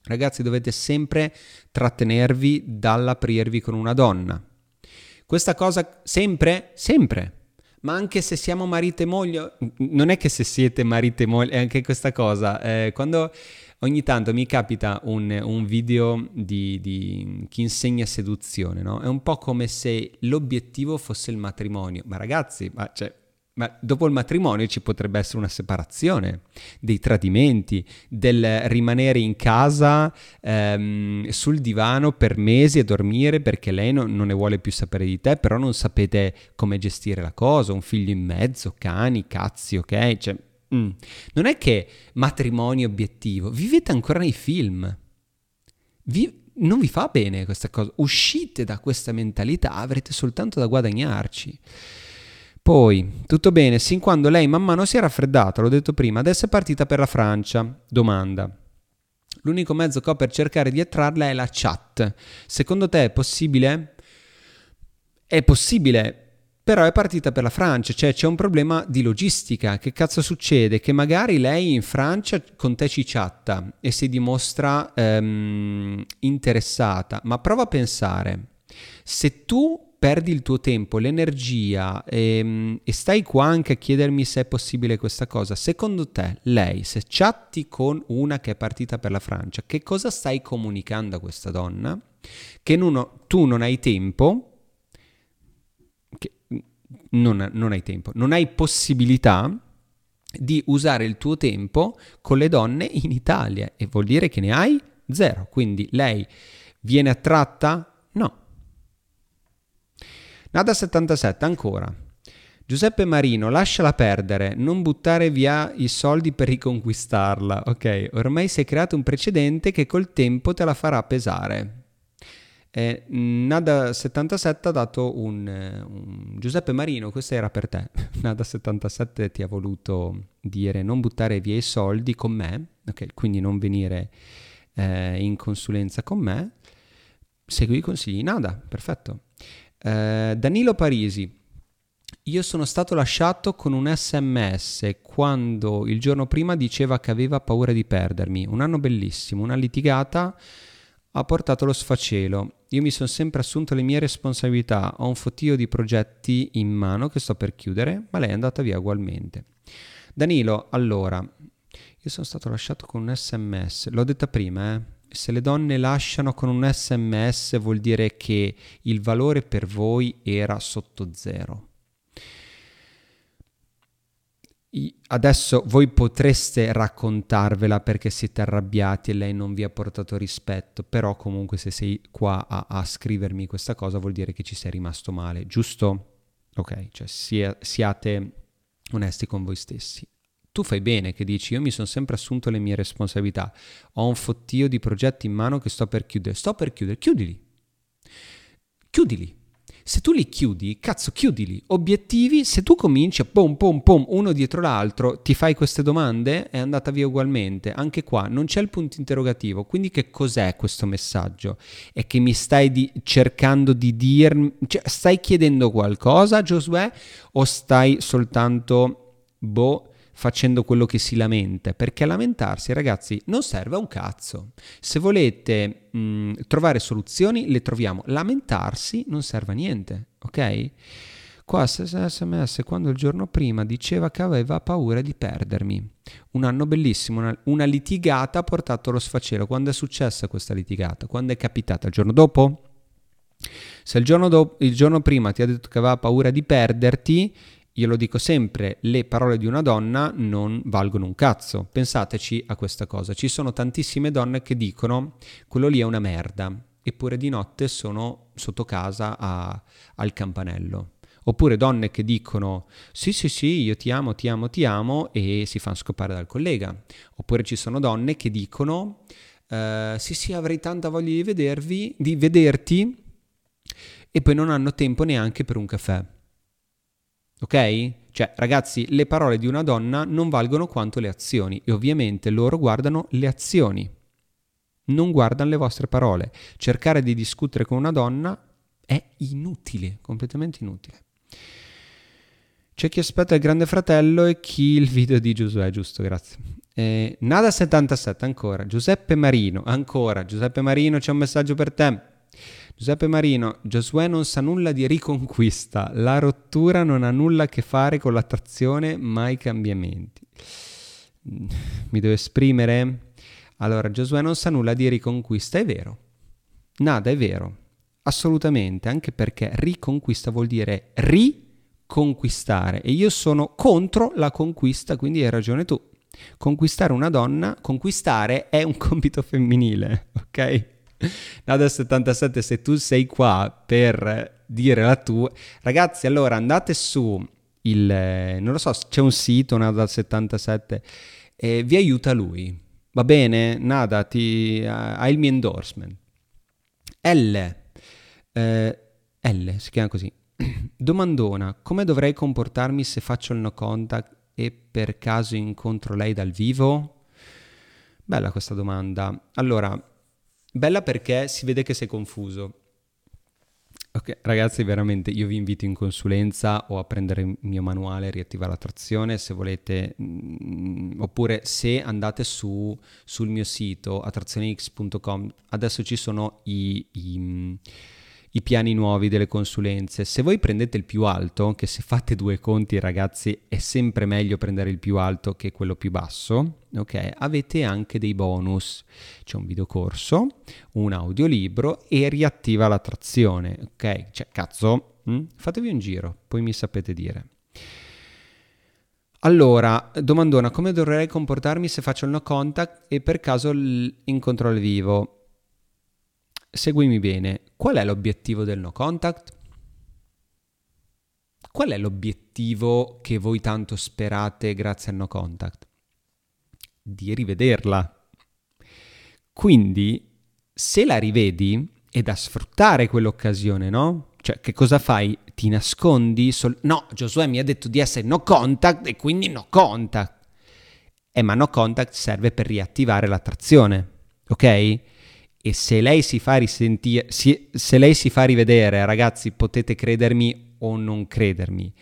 Ragazzi dovete sempre trattenervi dall'aprirvi con una donna questa cosa sempre, sempre. Ma anche se siamo marito e moglie, non è che se siete marito e moglie, è anche questa cosa. Eh, quando ogni tanto mi capita un, un video di, di, chi insegna seduzione, no? È un po' come se l'obiettivo fosse il matrimonio. Ma ragazzi, ma cioè, ma dopo il matrimonio ci potrebbe essere una separazione, dei tradimenti, del rimanere in casa ehm, sul divano per mesi a dormire perché lei no, non ne vuole più sapere di te, però non sapete come gestire la cosa, un figlio in mezzo, cani, cazzi, ok? Cioè, mm. Non è che matrimonio obiettivo, vivete ancora nei film. Vi, non vi fa bene questa cosa, uscite da questa mentalità, avrete soltanto da guadagnarci. Poi, tutto bene, sin quando lei man mano si è raffreddata, l'ho detto prima, adesso è partita per la Francia. Domanda. L'unico mezzo che ho per cercare di attrarla è la chat. Secondo te è possibile? È possibile, però è partita per la Francia, cioè c'è un problema di logistica. Che cazzo succede? Che magari lei in Francia con te ci chatta e si dimostra ehm, interessata, ma prova a pensare, se tu perdi il tuo tempo, l'energia e, ehm, e, stai qua anche a chiedermi se è possibile questa cosa, secondo te lei, se chatti con una che è partita per la Francia, che cosa stai comunicando a questa donna? Che non, tu non hai tempo, che non, non hai tempo, non hai possibilità di usare il tuo tempo con le donne in Italia e vuol dire che ne hai zero. Quindi lei viene attratta? No, Nada 77 ancora. Giuseppe Marino, lasciala perdere, non buttare via i soldi per riconquistarla. Ok, ormai si è creato un precedente che col tempo te la farà pesare. Eh, Nada77 ha dato un, un, Giuseppe Marino, questo era per te. Nada77 ti ha voluto dire non buttare via i soldi con me, ok, quindi non venire eh, in consulenza con me. Segui i consigli Nada, perfetto. Eh, Danilo Parisi, io sono stato lasciato con un sms quando il giorno prima diceva che aveva paura di perdermi. Un anno bellissimo, una litigata ha portato lo sfacelo. Io mi sono sempre assunto le mie responsabilità, ho un fottio di progetti in mano che sto per chiudere, ma lei è andata via ugualmente. Danilo, allora, io sono stato lasciato con un sms, l'ho detta prima, eh se le donne lasciano con un sms vuol dire che il valore per voi era sotto zero. Adesso voi potreste raccontarvela perché siete arrabbiati e lei non vi ha portato rispetto, però comunque se sei qua a, a scrivermi questa cosa vuol dire che ci sei rimasto male, giusto? Ok, cioè sia, siate onesti con voi stessi. Tu fai bene che dici io mi sono sempre assunto le mie responsabilità, ho un fottio di progetti in mano che sto per chiudere, sto per chiudere, chiudili. Chiudili, se tu li chiudi, cazzo, chiudili. Obiettivi, se tu cominci a pom pom pom uno dietro l'altro, ti fai queste domande, è andata via ugualmente. Anche qua non c'è il punto interrogativo. Quindi che cos'è questo messaggio? È che mi stai di- cercando di dirmi, cioè stai chiedendo qualcosa, Josué, o stai soltanto boh facendo quello che si lamenta, perché lamentarsi, ragazzi, non serve a un cazzo. Se volete mh, trovare soluzioni, le troviamo. Lamentarsi non serve a niente, ok? Qua sms quando il giorno prima diceva che aveva paura di perdermi. Un anno bellissimo, una, una litigata ha portato allo sfacelo. Quando è successa questa litigata? Quando è capitata? Il giorno dopo? Se il giorno, do- il giorno prima ti ha detto che aveva paura di perderti, io lo dico sempre, le parole di una donna non valgono un cazzo. Pensateci a questa cosa. Ci sono tantissime donne che dicono quello lì è una merda, eppure di notte sono sotto casa a, al campanello. Oppure donne che dicono sì sì sì io ti amo, ti amo, ti amo e si fanno scopare dal collega. Oppure ci sono donne che dicono uh, sì sì avrei tanta voglia di vedervi, di vederti e poi non hanno tempo neanche per un caffè. Ok? Cioè, ragazzi, le parole di una donna non valgono quanto le azioni e ovviamente loro guardano le azioni, non guardano le vostre parole. Cercare di discutere con una donna è inutile, completamente inutile. C'è chi aspetta il grande fratello e chi il video di Giosuè, giusto, grazie. Eh, Nada 77 ancora, Giuseppe Marino, ancora, Giuseppe Marino c'è un messaggio per te. Giuseppe Marino, Josué non sa nulla di riconquista, la rottura non ha nulla a che fare con l'attrazione, mai cambiamenti. Mi devo esprimere? Allora, Josué non sa nulla di riconquista, è vero. Nada, è vero. Assolutamente, anche perché riconquista vuol dire riconquistare e io sono contro la conquista, quindi hai ragione tu. Conquistare una donna, conquistare è un compito femminile, ok? Nada 77, se tu sei qua per dire la tua... Ragazzi, allora andate su il... non lo so, c'è un sito, Nada 77, e vi aiuta lui. Va bene? Nada, ti, uh, hai il mio endorsement. L. Eh, L, si chiama così. Domandona, come dovrei comportarmi se faccio il no contact e per caso incontro lei dal vivo? Bella questa domanda. Allora, Bella perché si vede che sei confuso. Ok, ragazzi, veramente io vi invito in consulenza o a prendere il mio manuale Riattiva l'attrazione se volete, mh, mm, oppure se andate su, sul mio sito attrazionex.com, adesso ci sono i, i i piani nuovi delle consulenze. Se voi prendete il più alto, che se fate due conti ragazzi è sempre meglio prendere il più alto che quello più basso, ok? Avete anche dei bonus. C'è un videocorso, un audiolibro e riattiva l'attrazione, ok? Cioè, cazzo, hm? fatevi un giro, poi mi sapete dire. Allora, domandona, come dovrei comportarmi se faccio il no contact e per caso incontro al vivo? Seguimi bene, qual è l'obiettivo del no contact? Qual è l'obiettivo che voi tanto sperate grazie al no contact? Di rivederla. Quindi, se la rivedi, è da sfruttare quell'occasione, no? Cioè, che cosa fai? Ti nascondi? Sol- no, Giosuè mi ha detto di essere no contact e quindi no contact. Eh, ma no contact serve per riattivare l'attrazione, ok? e se lei si fa risentire, si, se lei si fa rivedere, ragazzi, potete credermi o non credermi,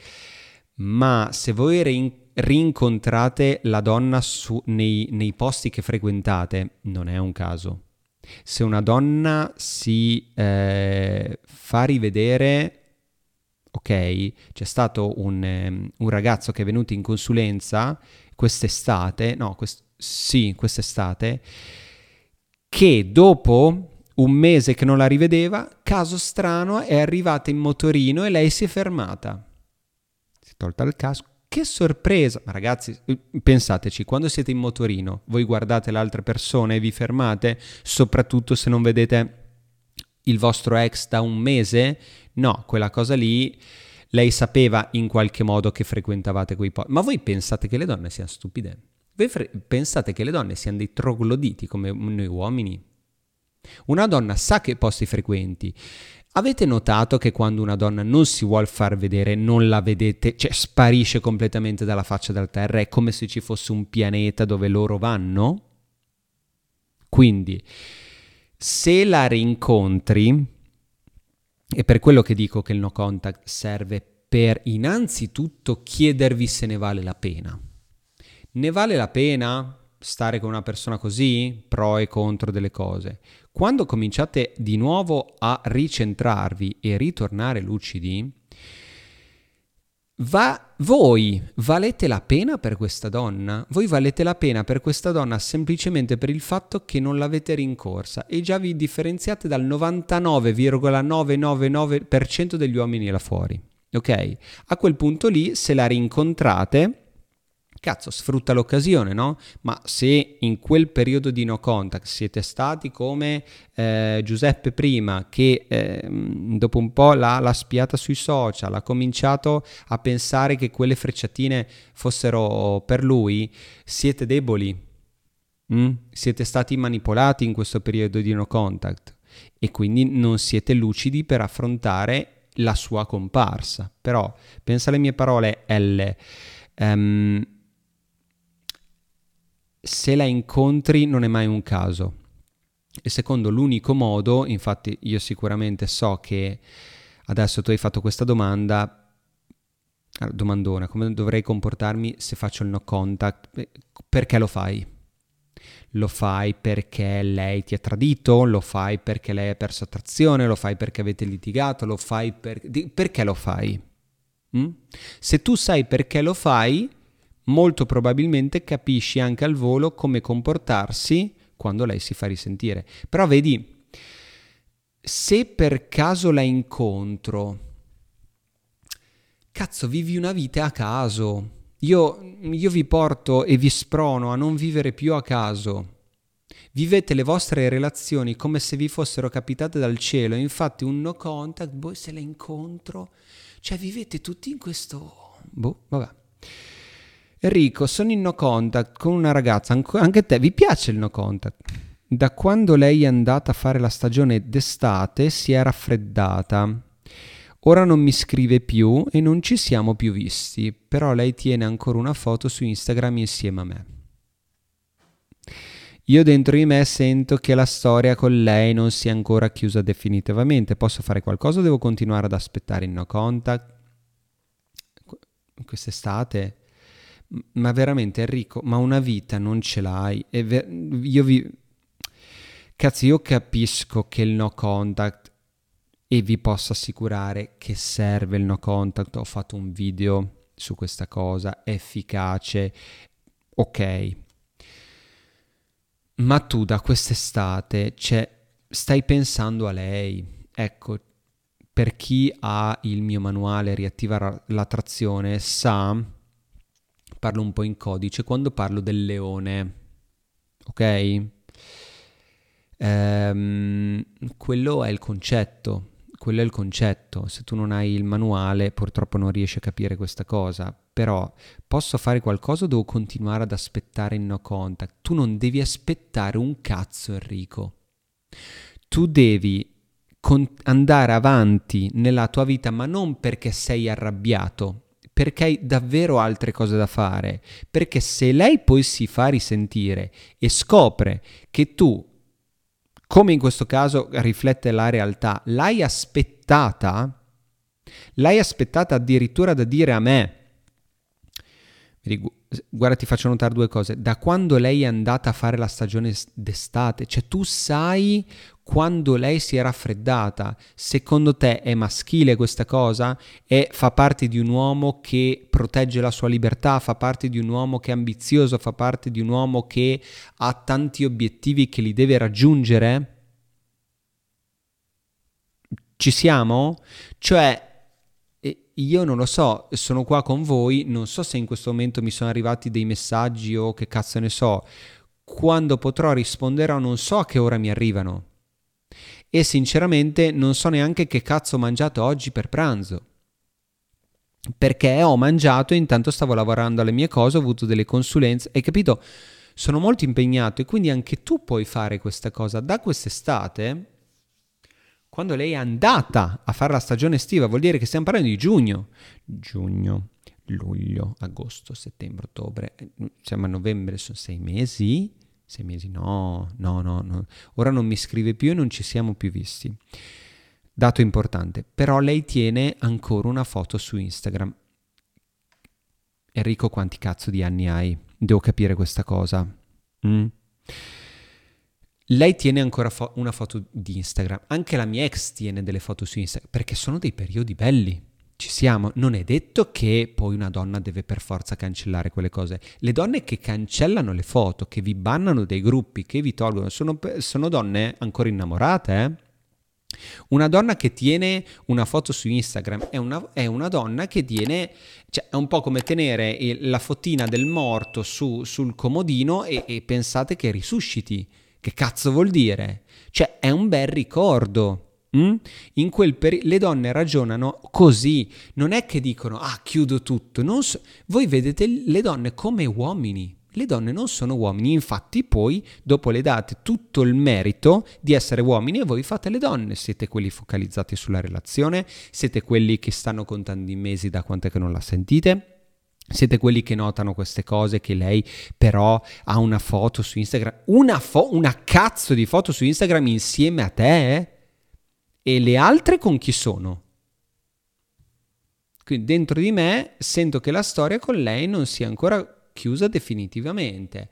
ma se voi rin- rincontrate la donna su, nei, nei posti che frequentate, non è un caso. Se una donna si eh, fa rivedere, ok, c'è stato un, um, un, ragazzo che è venuto in consulenza quest'estate, no, quest- sì, quest'estate, che dopo un mese che non la rivedeva, caso strano, è arrivata in motorino e lei si è fermata. Si è tolta il casco. Che sorpresa! Ma ragazzi, pensateci, quando siete in motorino, voi guardate le altre persone e vi fermate, soprattutto se non vedete il vostro ex da un mese? No, quella cosa lì lei sapeva in qualche modo che frequentavate quei posti. Ma voi pensate che le donne siano stupide? Voi fre- pensate che le donne siano dei trogloditi come noi uomini? Una donna sa che posti frequenti. Avete notato che quando una donna non si vuole far vedere, non la vedete, cioè sparisce completamente dalla faccia della terra, è come se ci fosse un pianeta dove loro vanno? Quindi, se la rincontri, è per quello che dico che il no contact serve per innanzitutto chiedervi se ne vale la pena. Ne vale la pena stare con una persona così? Pro e contro delle cose. Quando cominciate di nuovo a ricentrarvi e ritornare lucidi, Va, voi valete la pena per questa donna? Voi valete la pena per questa donna semplicemente per il fatto che non l'avete rincorsa e già vi differenziate dal 99,999% degli uomini là fuori. Ok? A quel punto lì, se la rincontrate, cazzo, sfrutta l'occasione, no? Ma se in quel periodo di no contact siete stati come eh, Giuseppe prima, che eh, dopo un po' l'ha, l'ha, spiata sui social, ha cominciato a pensare che quelle frecciatine fossero per lui, siete deboli, mm? siete stati manipolati in questo periodo di no contact e quindi non siete lucidi per affrontare la sua comparsa. Però pensa alle mie parole L. Um, se la incontri non è mai un caso. E secondo l'unico modo, infatti io sicuramente so che adesso tu hai fatto questa domanda, domandona, come dovrei comportarmi se faccio il no contact? Perché lo fai? Lo fai perché lei ti ha tradito? Lo fai perché lei ha perso attrazione? Lo fai perché avete litigato? Lo fai per... perché lo fai? Mm? Se tu sai perché lo fai, molto probabilmente capisci anche al volo come comportarsi quando lei si fa risentire. Però vedi, se per caso la incontro, cazzo, vivi una vita a caso. Io, io vi porto e vi sprono a non vivere più a caso. Vivete le vostre relazioni come se vi fossero capitate dal cielo. Infatti, un no contact, boh, se la incontro, cioè vivete tutti in questo. Boh, vabbè. Enrico, sono in no contact con una ragazza, anche te vi piace il no contact? Da quando lei è andata a fare la stagione d'estate si è raffreddata. Ora non mi scrive più e non ci siamo più visti, però lei tiene ancora una foto su Instagram insieme a me. Io dentro di me sento che la storia con lei non sia ancora chiusa definitivamente. Posso fare qualcosa o devo continuare ad aspettare il no contact? Quest'estate? Ma veramente Enrico, ma una vita non ce l'hai. Ver- io vi... Cazzo, io capisco che il no contact e vi posso assicurare che serve il no contact. Ho fatto un video su questa cosa, è efficace, ok. Ma tu da quest'estate, cioè, stai pensando a lei. Ecco, per chi ha il mio manuale Riattiva l'attrazione sa parlo un po' in codice quando parlo del leone, ok? Ehm, quello è il concetto, quello è il concetto. Se tu non hai il manuale, purtroppo non riesci a capire questa cosa. Però posso fare qualcosa o devo continuare ad aspettare il no contact? Tu non devi aspettare un cazzo, Enrico. Tu devi con- andare avanti nella tua vita, ma non perché sei arrabbiato, perché hai davvero altre cose da fare. Perché se lei poi si fa risentire e scopre che tu, come in questo caso riflette la realtà, l'hai aspettata, l'hai aspettata addirittura da dire a me, guarda ti faccio notare due cose, da quando lei è andata a fare la stagione d'estate, cioè tu sai quando lei si è raffreddata, secondo te è maschile questa cosa? E fa parte di un uomo che protegge la sua libertà, fa parte di un uomo che è ambizioso, fa parte di un uomo che ha tanti obiettivi che li deve raggiungere? Ci siamo? Cioè, io non lo so, sono qua con voi, non so se in questo momento mi sono arrivati dei messaggi o che cazzo ne so, quando potrò risponderò non so a che ora mi arrivano. E sinceramente non so neanche che cazzo ho mangiato oggi per pranzo. Perché ho mangiato e intanto stavo lavorando alle mie cose, ho avuto delle consulenze, hai capito? Sono molto impegnato e quindi anche tu puoi fare questa cosa. Da quest'estate quando lei è andata a fare la stagione estiva, vuol dire che stiamo parlando di giugno. Giugno, luglio, agosto, settembre, ottobre, eh, siamo a novembre, sono sei mesi? Sei mesi? No, no, no, no. Ora non mi scrive più e non ci siamo più visti. Dato importante, però lei tiene ancora una foto su Instagram. Enrico, quanti cazzo di anni hai? Devo capire questa cosa. Mm? Lei tiene ancora fo- una foto di Instagram, anche la mia ex tiene delle foto su Instagram, perché sono dei periodi belli. Ci siamo, non è detto che poi una donna deve per forza cancellare quelle cose. Le donne che cancellano le foto, che vi bannano dei gruppi, che vi tolgono, sono, sono donne ancora innamorate, eh? Una donna che tiene una foto su Instagram è una, è una donna che tiene, cioè è un po' come tenere la fotina del morto su, sul comodino e, e pensate che risusciti. Che cazzo vuol dire? Cioè, è un bel ricordo. Mm? In quel peri- le donne ragionano così, non è che dicono ah chiudo tutto, so- voi vedete le donne come uomini, le donne non sono uomini, infatti poi dopo le date tutto il merito di essere uomini e voi fate le donne, siete quelli focalizzati sulla relazione, siete quelli che stanno contando i mesi da quanto è che non la sentite, siete quelli che notano queste cose, che lei però ha una foto su Instagram, una, fo- una cazzo di foto su Instagram insieme a te? Eh? E le altre con chi sono? Quindi dentro di me sento che la storia con lei non sia ancora chiusa definitivamente.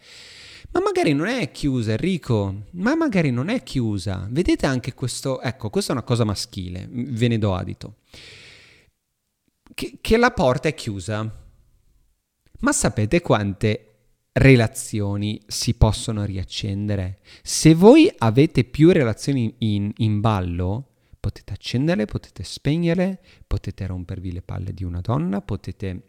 Ma magari non è chiusa, Enrico, ma magari non è chiusa. Vedete anche questo, ecco, questa è una cosa maschile, ve ne do adito. Che, che la porta è chiusa ma sapete quante relazioni si possono riaccendere? Se voi avete più relazioni in, in ballo, potete accenderle, potete spegnerle, potete rompervi le palle di una donna, potete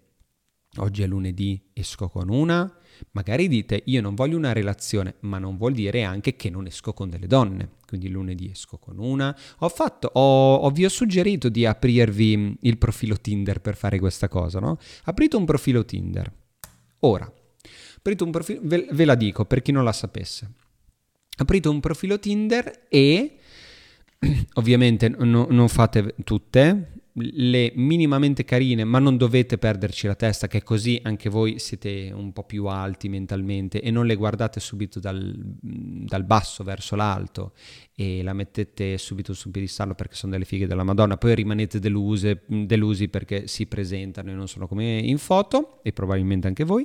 oggi è lunedì, esco con una, magari dite io non voglio una relazione, ma non vuol dire anche che non esco con delle donne, quindi lunedì esco con una. Ho fatto, ho, ho vi ho suggerito di aprirvi il profilo Tinder per fare questa cosa, no? Aprite un profilo Tinder. Ora, aprite un profilo, ve, ve la dico per chi non la sapesse. Aprite un profilo Tinder e ovviamente no, non fate tutte, le minimamente carine, ma non dovete perderci la testa, che così anche voi siete un po' più alti mentalmente e non le guardate subito dal, dal basso verso l'alto e la mettete subito sul piedistallo perché sono delle fighe della Madonna, poi rimanete deluse, delusi perché si presentano e non sono come in foto, e probabilmente anche voi,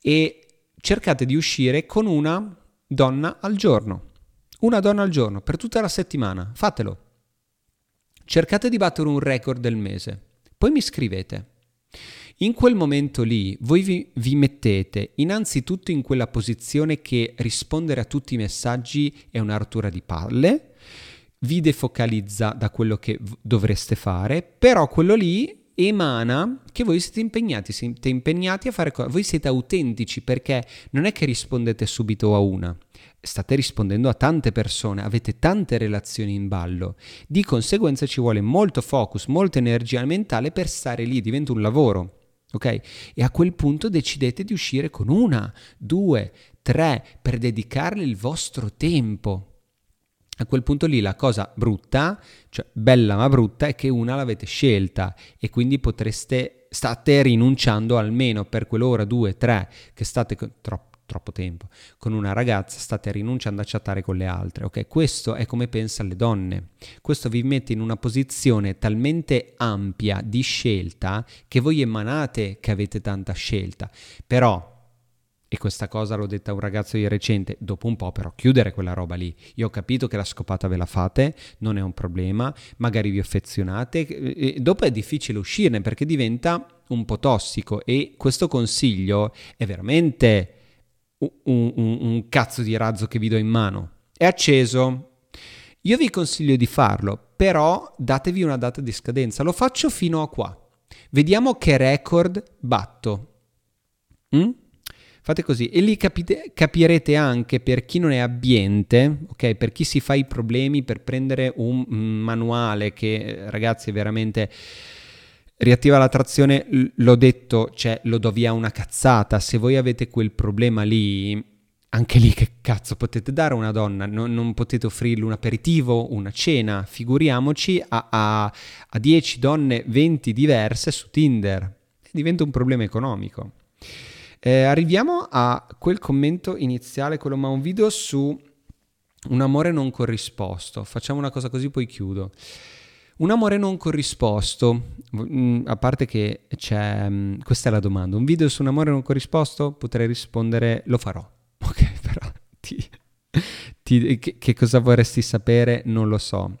e cercate di uscire con una donna al giorno. Una donna al giorno per tutta la settimana, fatelo cercate di battere un record del mese, poi mi scrivete. In quel momento lì voi vi, vi, mettete innanzitutto in quella posizione che rispondere a tutti i messaggi è una rottura di palle, vi defocalizza da quello che dovreste fare, però quello lì emana che voi siete impegnati, siete impegnati a fare cose, voi siete autentici perché non è che rispondete subito a una, state rispondendo a tante persone, avete tante relazioni in ballo, di conseguenza ci vuole molto focus, molta energia mentale per stare lì, diventa un lavoro. Ok? E a quel punto decidete di uscire con una, due, tre, per dedicarle il vostro tempo. A quel punto lì la cosa brutta, cioè bella ma brutta, è che una l'avete scelta e quindi potreste, state rinunciando almeno per quell'ora, due, tre, che state troppo troppo tempo con una ragazza, state rinunciando a chattare con le altre. Ok, questo è come pensa le donne. Questo vi mette in una posizione talmente ampia di scelta che voi emanate che avete tanta scelta. Però e questa cosa l'ho detta a un ragazzo di recente, dopo un po' però chiudere quella roba lì. Io ho capito che la scopata ve la fate, non è un problema, magari vi affezionate, e dopo è difficile uscirne perché diventa un po' tossico e questo consiglio è veramente un, un, un cazzo di razzo che vi do in mano. È acceso. Io vi consiglio di farlo, però datevi una data di scadenza. Lo faccio fino a qua. Vediamo che record batto. Mm? Fate così e lì capite, capirete anche per chi non è abbiente, ok? Per chi si fa i problemi per prendere un manuale che ragazzi è veramente riattiva la trazione, l'ho detto, cioè lo do via una cazzata. Se voi avete quel problema lì, anche lì che cazzo potete dare a una donna? Non, non potete offrirle un aperitivo, una cena, figuriamoci a, a, a 10 donne, 20 diverse su Tinder. Diventa un problema economico. Eh, arriviamo a quel commento iniziale, quello ma un video su un amore non corrisposto. Facciamo una cosa così, poi chiudo. Un amore non corrisposto, mm, a parte che c'è, mm, questa è la domanda, un video su un amore non corrisposto? Potrei rispondere lo farò, ok, però ti, ti, che, che cosa vorresti sapere? Non lo so.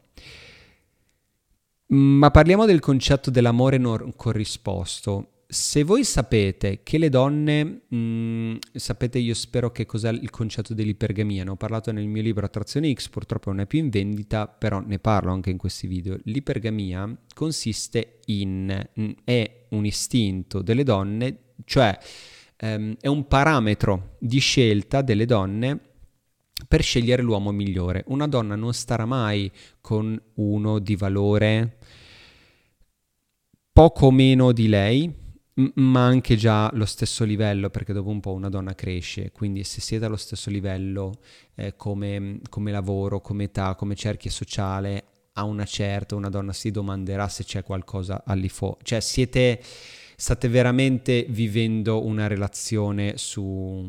Ma parliamo del concetto dell'amore non corrisposto se voi sapete che le donne, mh, mm, sapete io spero che cos'è il concetto dell'ipergamia, ne ho parlato nel mio libro Attrazione X, purtroppo non è più in vendita, però ne parlo anche in questi video. L'ipergamia consiste in, mh, è un istinto delle donne, cioè um, è un parametro di scelta delle donne per scegliere l'uomo migliore. Una donna non starà mai con uno di valore poco meno di lei, ma anche già lo stesso livello, perché dopo un po' una donna cresce, quindi se siete allo stesso livello eh, come, come, lavoro, come età, come cerchio sociale, a una certa una donna si domanderà se c'è qualcosa all'infuori, cioè siete, state veramente vivendo una relazione su,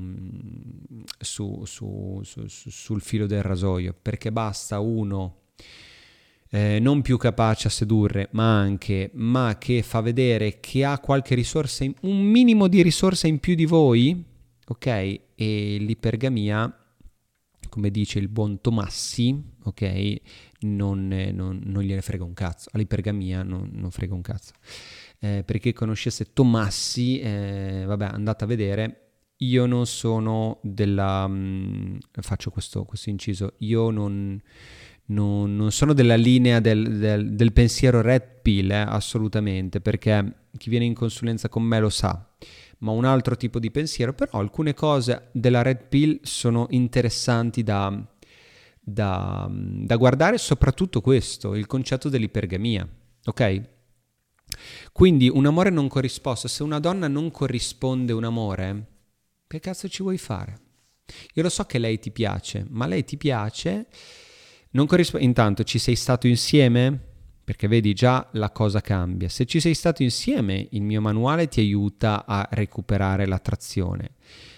su, su, sul filo del rasoio, perché basta uno eh, non più capace a sedurre, ma anche, ma che fa vedere che ha qualche risorsa, in, un minimo di risorsa in più di voi, ok? E l'ipergamia, come dice il buon Tomassi, ok? Non, non, non gliene frega un cazzo, all'ipergamia non, non frega un cazzo. Eh, perché conoscesse Tomassi, eh, vabbè, andate a vedere, io non sono della... Mh, mm, faccio questo, questo inciso, io non non, non sono della linea del, del, del pensiero red pill, eh, assolutamente, perché chi viene in consulenza con me lo sa, ma un altro tipo di pensiero, però alcune cose della red pill sono interessanti da, da, da guardare, soprattutto questo, il concetto dell'ipergamia, ok? Quindi un amore non corrisposto, se una donna non corrisponde un amore, che cazzo ci vuoi fare? Io lo so che lei ti piace, ma lei ti piace non corrisponde. Intanto ci sei stato insieme? Perché vedi già la cosa cambia. Se ci sei stato insieme, il mio manuale ti aiuta a recuperare l'attrazione.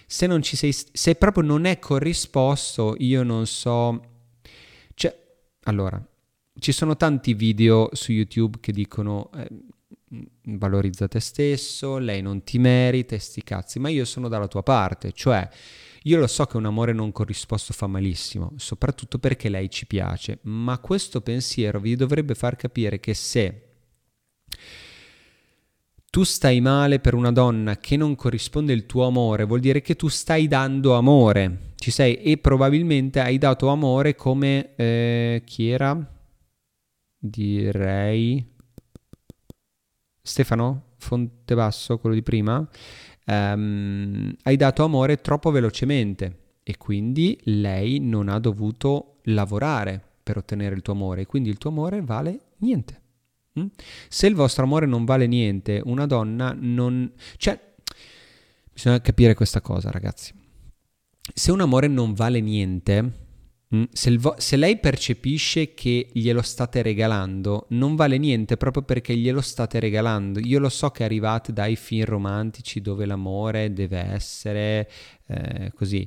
Se, non ci sei, se proprio non è corrisposto, io non so. Cioè, allora, ci sono tanti video su YouTube che dicono eh, valorizza te stesso, lei non ti merita, sti cazzi, ma io sono dalla tua parte, cioè io lo so che un amore non corrisposto fa malissimo, soprattutto perché lei ci piace, ma questo pensiero vi dovrebbe far capire che se tu stai male per una donna che non corrisponde il tuo amore, vuol dire che tu stai dando amore, ci sei e probabilmente hai dato amore come eh, chi era? Direi Stefano Fontebasso, quello di prima um, hai dato amore troppo velocemente e quindi lei non ha dovuto lavorare per ottenere il tuo amore, quindi il tuo amore vale niente. Mm? Se il vostro amore non vale niente, una donna non... Cioè, bisogna capire questa cosa, ragazzi. Se un amore non vale niente, se, vo- se, lei percepisce che glielo state regalando, non vale niente proprio perché glielo state regalando. Io lo so che arrivate dai film romantici dove l'amore deve essere eh, così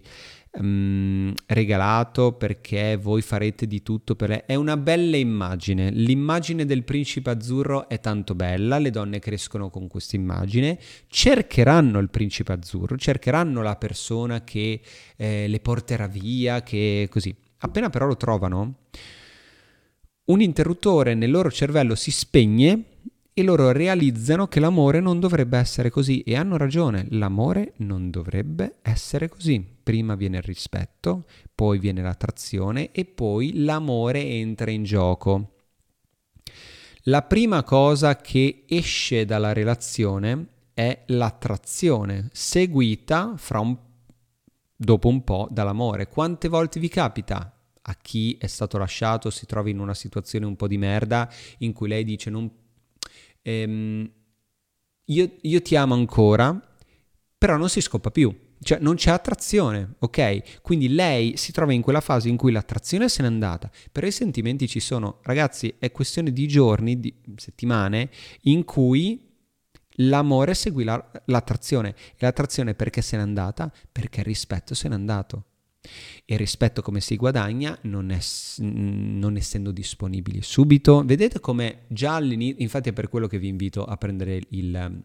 um, regalato perché voi farete di tutto per lei. È una bella immagine. L'immagine del principe azzurro è tanto bella, le donne crescono con questa immagine, cercheranno il principe azzurro, cercheranno la persona che eh, le porterà via, che così Appena però lo trovano, un interruttore nel loro cervello si spegne e loro realizzano che l'amore non dovrebbe essere così e hanno ragione, l'amore non dovrebbe essere così. prima viene il rispetto, poi viene l'attrazione e poi l'amore entra in gioco. La prima cosa che esce dalla relazione è l'attrazione, seguita un, dopo un po' dall'amore. Quante volte vi capita a chi è stato lasciato, si trova in una situazione un po' di merda in cui lei dice non, ehm, io, io ti amo ancora, però non si scopa più. Cioè non c'è attrazione, ok? Quindi lei si trova in quella fase in cui l'attrazione se n'è andata, però i sentimenti ci sono. Ragazzi, è questione di giorni, di settimane, in cui l'amore seguì la, l'attrazione. E l'attrazione perché se n'è andata? Perché il rispetto se n'è andato. E il rispetto come si guadagna non, è, non essendo disponibili subito. Vedete come già all'inizio, infatti è per quello che vi invito a prendere il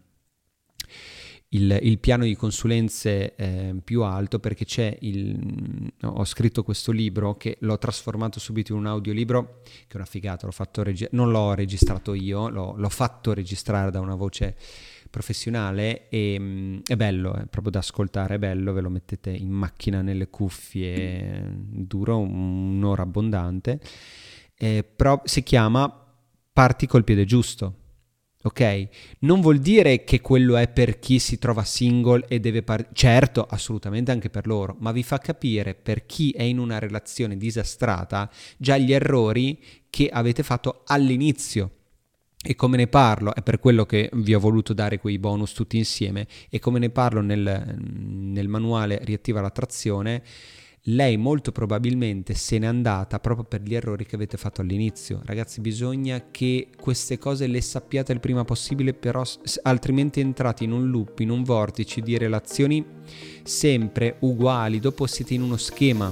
il, il piano di consulenze eh, più alto perché c'è il... ho scritto questo libro che l'ho trasformato subito in un audiolibro che è una figata, l'ho fatto regi- non l'ho registrato io, l'ho, l'ho, fatto registrare da una voce professionale e mm, è bello, è proprio da ascoltare, è bello, ve lo mettete in macchina nelle cuffie, duro un'ora abbondante, eh, però si chiama Parti col piede giusto Ok? Non vuol dire che quello è per chi si trova single e deve partire. Certo, assolutamente anche per loro, ma vi fa capire per chi è in una relazione disastrata già gli errori che avete fatto all'inizio. E come ne parlo, è per quello che vi ho voluto dare quei bonus tutti insieme, e come ne parlo nel, nel manuale Riattiva l'attrazione, lei molto probabilmente se n'è andata proprio per gli errori che avete fatto all'inizio. Ragazzi, bisogna che queste cose le sappiate il prima possibile, però altrimenti entrate in un loop, in un vortice di relazioni sempre uguali, dopo siete in uno schema